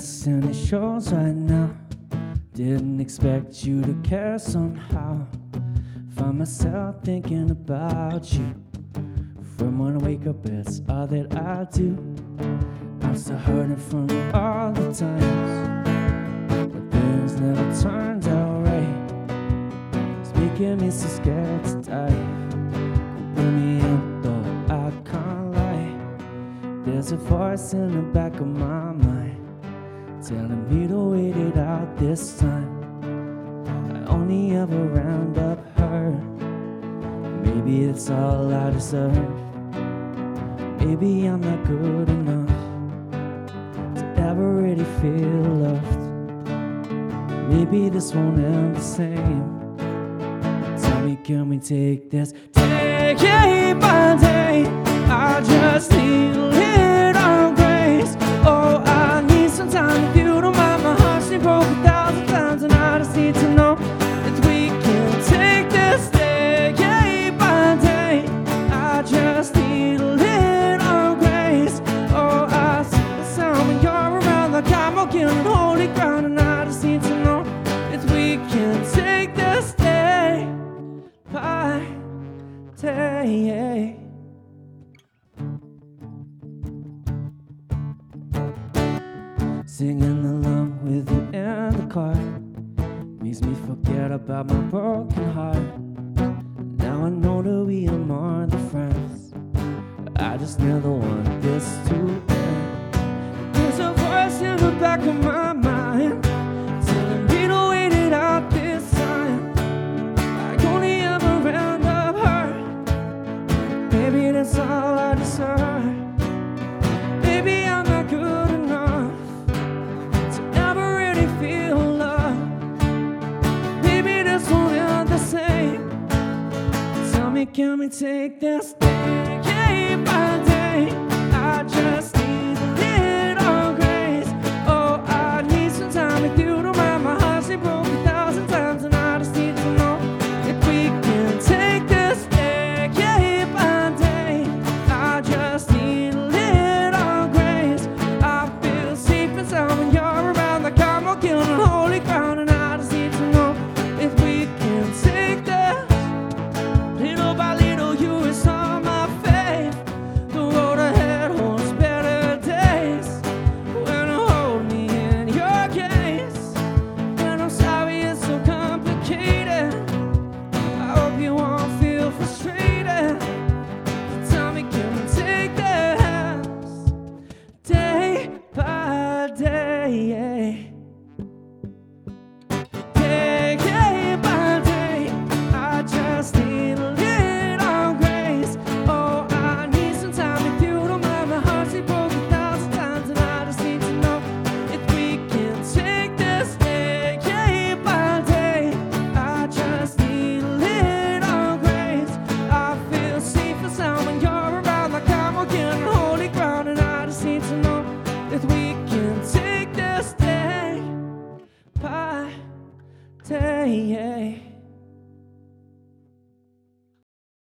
the shows right now. Didn't expect you to care somehow. Find myself thinking about you. From when I wake up, it's all that I do. I'm still hurting from all the times. But things never turned out right. It's making me so scared to die. Put me in, though I can't lie. There's a voice in the back of my mind telling me to wait it out this time. I only ever round up her. Maybe it's all I deserve. Maybe I'm not good enough to ever really feel loved. Maybe this won't end the same. Tell me, can we take this day by day? I just need to know that we can take this day by day. I just need a little grace. Oh, I see the sound when you're around, like I'm walking on holy ground, and I just need to know that we can take this day by day. Singing along with you in the car makes me forget about my broken heart. Now I know that we are more than friends. I just never want this to end. There's a voice in the back of my mind come and take that this. Yeah.